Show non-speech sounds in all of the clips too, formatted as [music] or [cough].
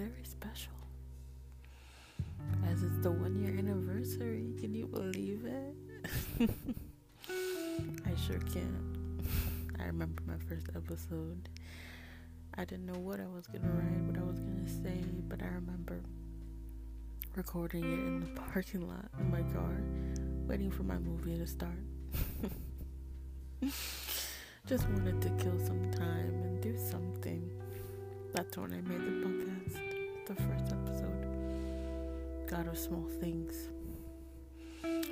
very special as it's the one year anniversary. Can you believe it? [laughs] I sure can. I remember my first episode. I didn't know what I was gonna write, what I was gonna say, but I remember recording it in the parking lot in my car, waiting for my movie to start. [laughs] Just wanted to kill some time and do something. That's when I made the podcast, the first episode. God of Small Things.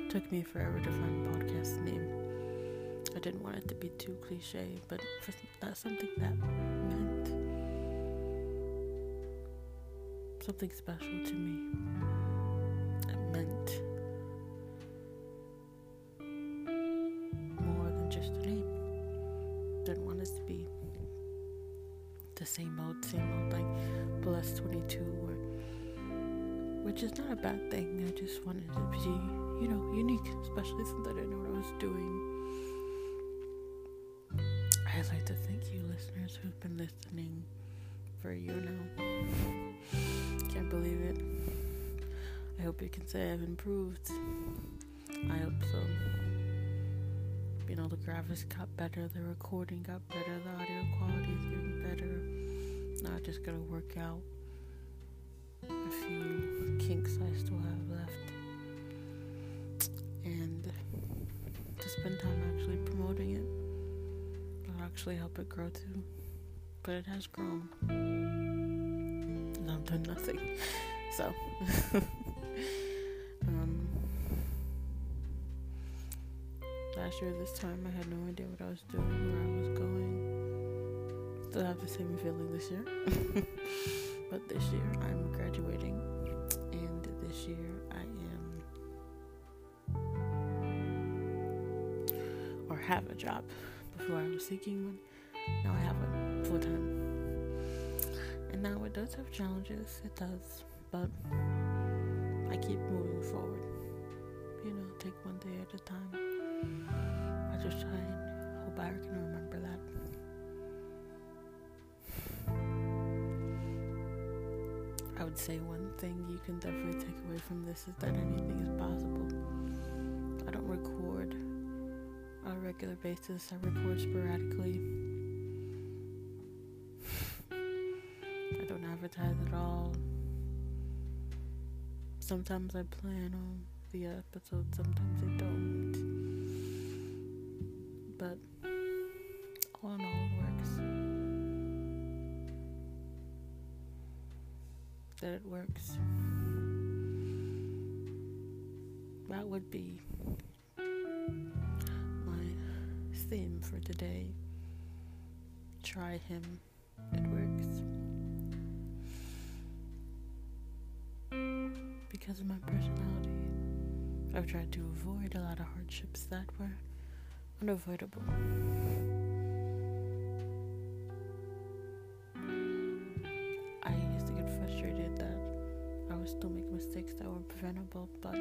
Took me forever to find a podcast name. I didn't want it to be too cliche, but that's something that meant something special to me. You can say I've improved. I hope so. You know, the graphics got better, the recording got better, the audio quality is getting better. Now I just gotta work out a few kinks I still have left. And to spend time actually promoting it. It'll actually help it grow too. But it has grown. And I've done nothing. [laughs] So [laughs] last year this time I had no idea what I was doing, where I was going. Still have the same feeling this year. [laughs] but this year I'm graduating and this year I am or have a job. Before I was seeking one. Now I have one full time. And now it does have challenges, it does, but I keep moving forward. You know, take one day at a time. I just try and hope I can remember that. I would say one thing you can definitely take away from this is that anything is possible. I don't record on a regular basis, I record sporadically. I don't advertise at all. Sometimes I plan on the episode, sometimes I don't. That it works. That would be my theme for today. Try him. It works. Because of my personality, I've tried to avoid a lot of hardships that were unavoidable. Preventable, but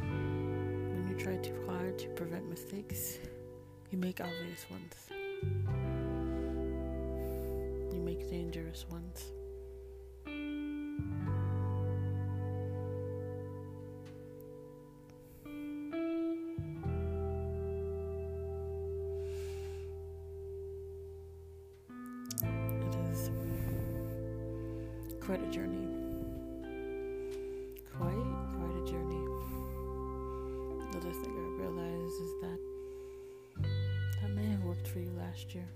when you try too hard to prevent mistakes, you make obvious ones. You make dangerous ones. Last year,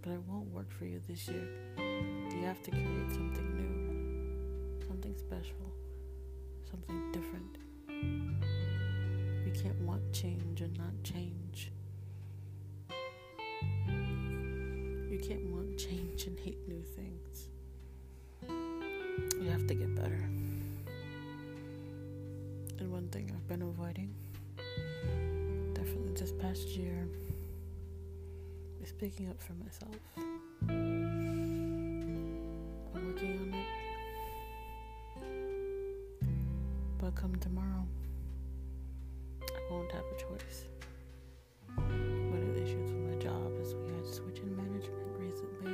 but it won't work for you this year. You have to create something new, something special, something different. You can't want change and not change. You can't want change and hate new things. You have to get better. And one thing I've been avoiding, definitely this past year, is speaking up for myself. I'm working on it. But come tomorrow, I won't have a choice. One of the issues with my job is we had to switch in management recently,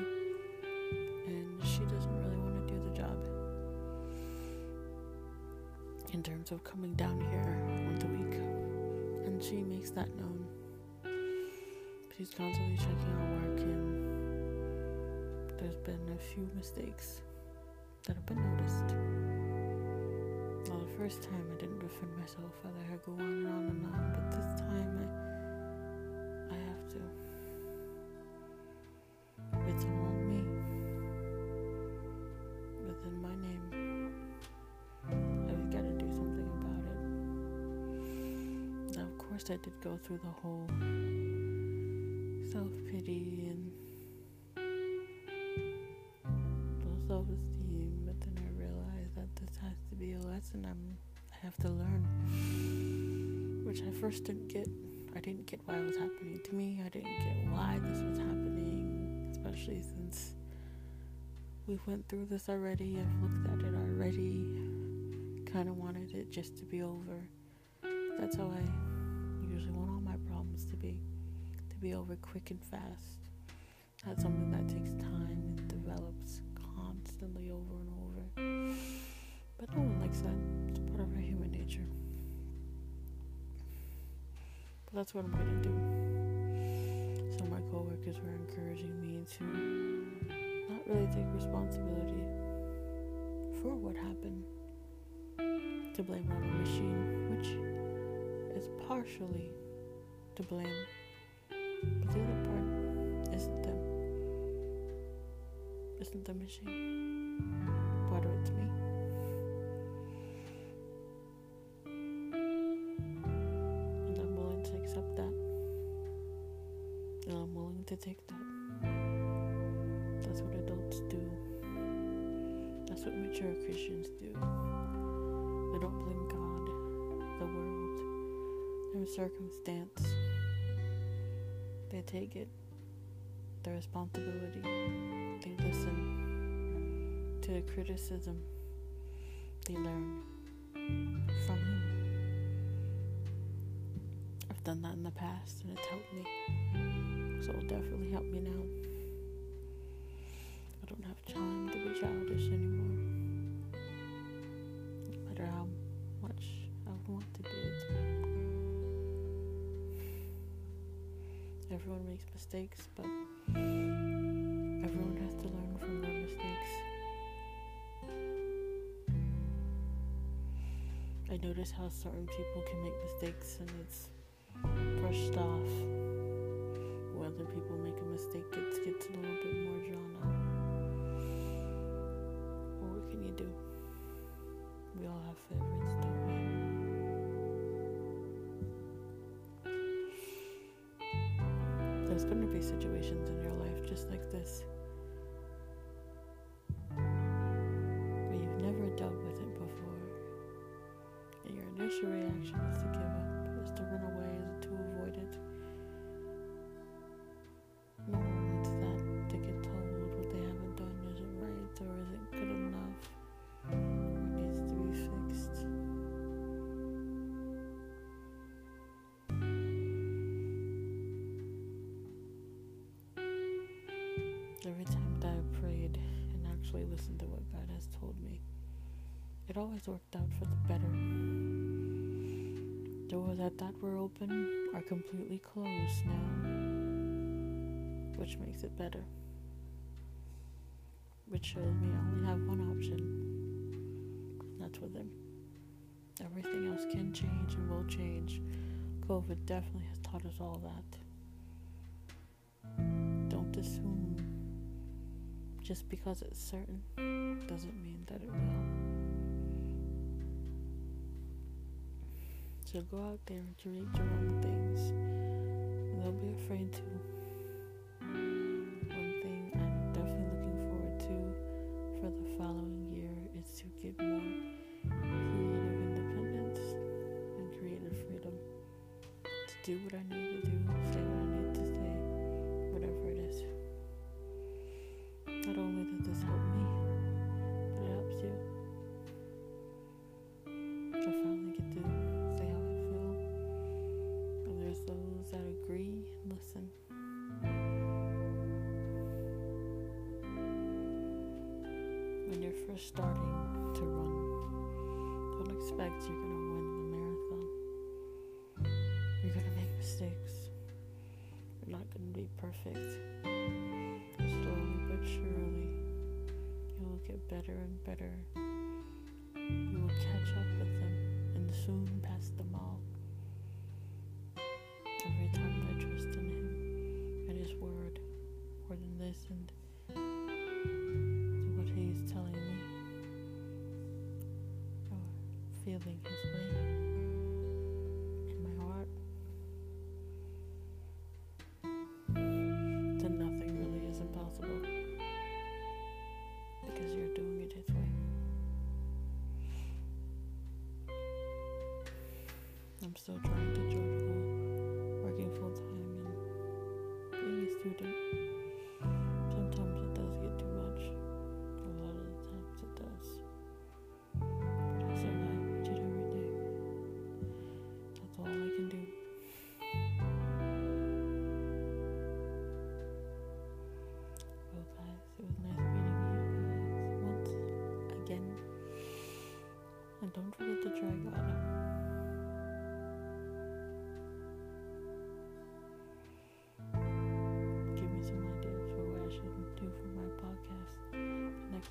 and she doesn't really want to do the job. In terms of coming down here once a week, and she makes that known. She's constantly checking our work, and there's been a few mistakes that have been noticed. Well, the first time I didn't defend myself, I let her go on and on and on, but this time I, I have to. It's all on me. Within my name. I've got to do something about it. Now, of course, I did go through the whole self pity and low self esteem, but then I realized that this has to be a lesson I'm, I have to learn. Which I first didn't get. I didn't get why it was happening to me. I didn't get why this was happening, especially since we went through this already. I've looked at it already. Kind of wanted it just to be over. That's how I usually want all my problems to be to be over quick and fast. That's something that takes time and develops constantly over and over. But no one likes that. It's part of our human nature. But that's what I'm gonna do. So my coworkers were encouraging me to not really take responsibility for what happened. To blame on the machine, which is partially to blame. But the other part isn't them. Isn't the machine. Part of it's me. And I'm willing to accept that. And I'm willing to take that. That's what adults do. That's what mature Christians do. They don't blame God, the world, their circumstance. They take it, the responsibility. They listen to the criticism. They learn from Him. I've done that in the past and it's helped me. So it'll definitely help me now. I don't have time to be childish anymore. No matter how much I want to be, Everyone makes mistakes, but everyone has to learn from their mistakes. I notice how certain people can make mistakes and it's brushed off. When other people make a mistake, it gets a little bit more drawn out. There's going to be situations in your life just like this listened to what God has told me, it always worked out for the better. Doors I thought were open are completely closed now, which makes it better. Which shows me I only have one option, that's with Him. Everything else can change and will change. COVID definitely has taught us all that. Don't assume just because it's certain doesn't mean that it will. So go out there and create your own things. And don't be afraid to. One thing I'm definitely looking forward to for the following year is to get more creative independence and creative freedom to do what I need that agree, listen. When you're first starting to run, don't expect you're gonna win the marathon. You're gonna make mistakes. You're not gonna be perfect. Slowly but surely, you will get better and better. You will catch up with them and soon pass listened to what He is telling me, or feeling His way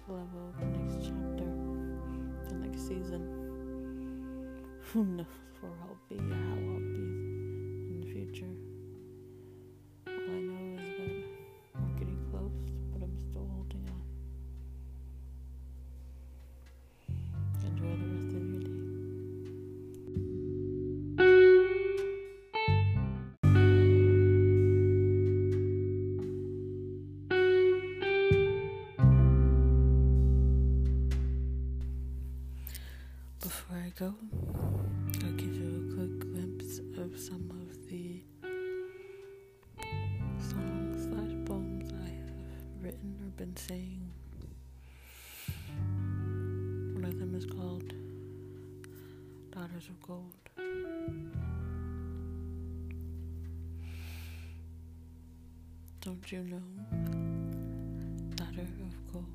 next level, the next chapter, the next season. Who knows where I'll be, how saying. One of them is called Daughters of Gold. Don't you know, daughter of gold?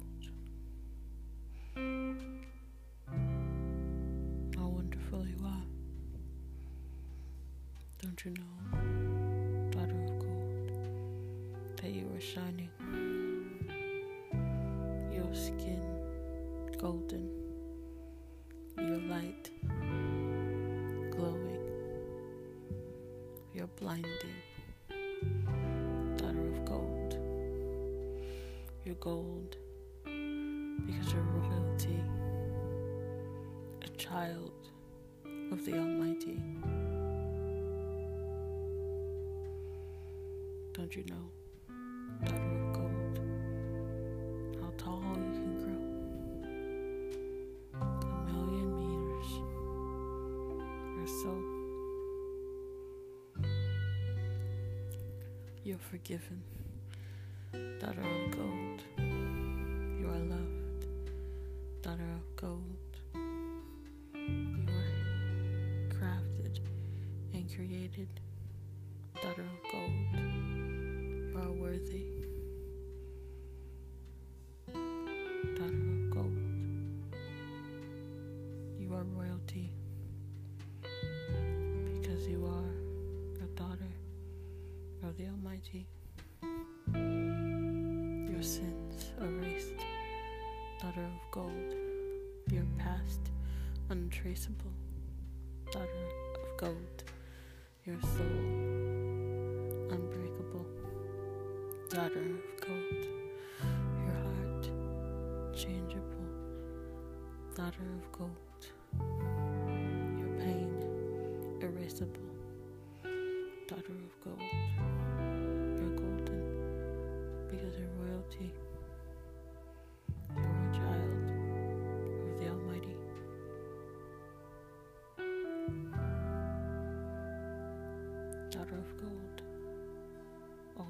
how wonderful you are. Don't you know, daughter of gold, that you are shining? Golden, your light glowing, you're blinding, daughter of gold. You're gold because you're royalty a child of the Almighty. Don't you know, You're forgiven, daughter of gold. You are loved, daughter of gold. You are crafted and created, daughter of gold. You are worthy, daughter of gold. You are royalty because you are the Almighty. Your sins erased, daughter of gold. Your past untraceable, daughter of gold, your soul unbreakable, daughter of gold, your heart changeable, daughter of gold, your pain erasable,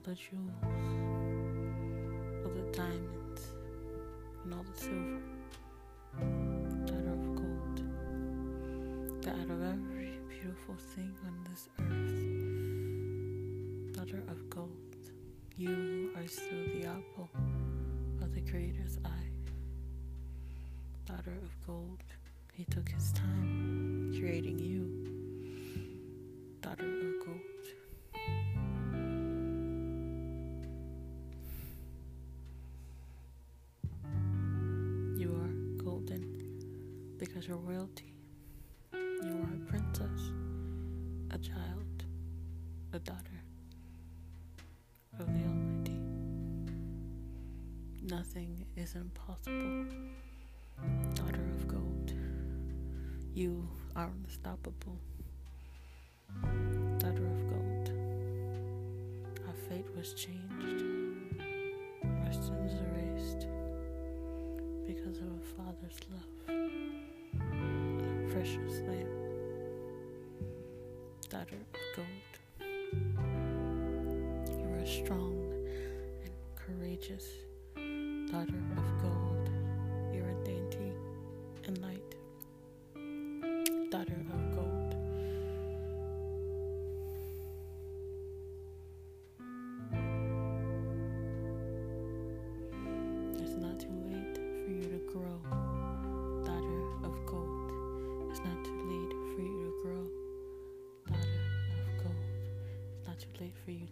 the jewels, all the diamonds, and all the silver. Daughter of gold, that out of every beautiful thing on this earth, daughter of gold. You are still the apple of the Creator's eye. Daughter of gold, He took His time creating you. Daughter you're royalty. You are a princess, a child, a daughter of the Almighty. Nothing is impossible. Daughter of gold, you are unstoppable. Daughter of gold, our fate was changed, our sins erased because of a father's love precious lamb. Daughter of gold, you are strong and courageous. Daughter of gold,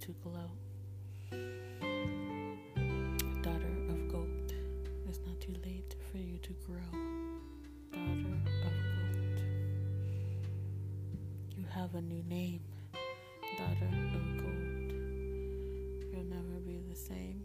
to glow. Daughter of gold. It's not too late for you to grow. Daughter of gold. You have a new name. Daughter of gold. You'll never be the same.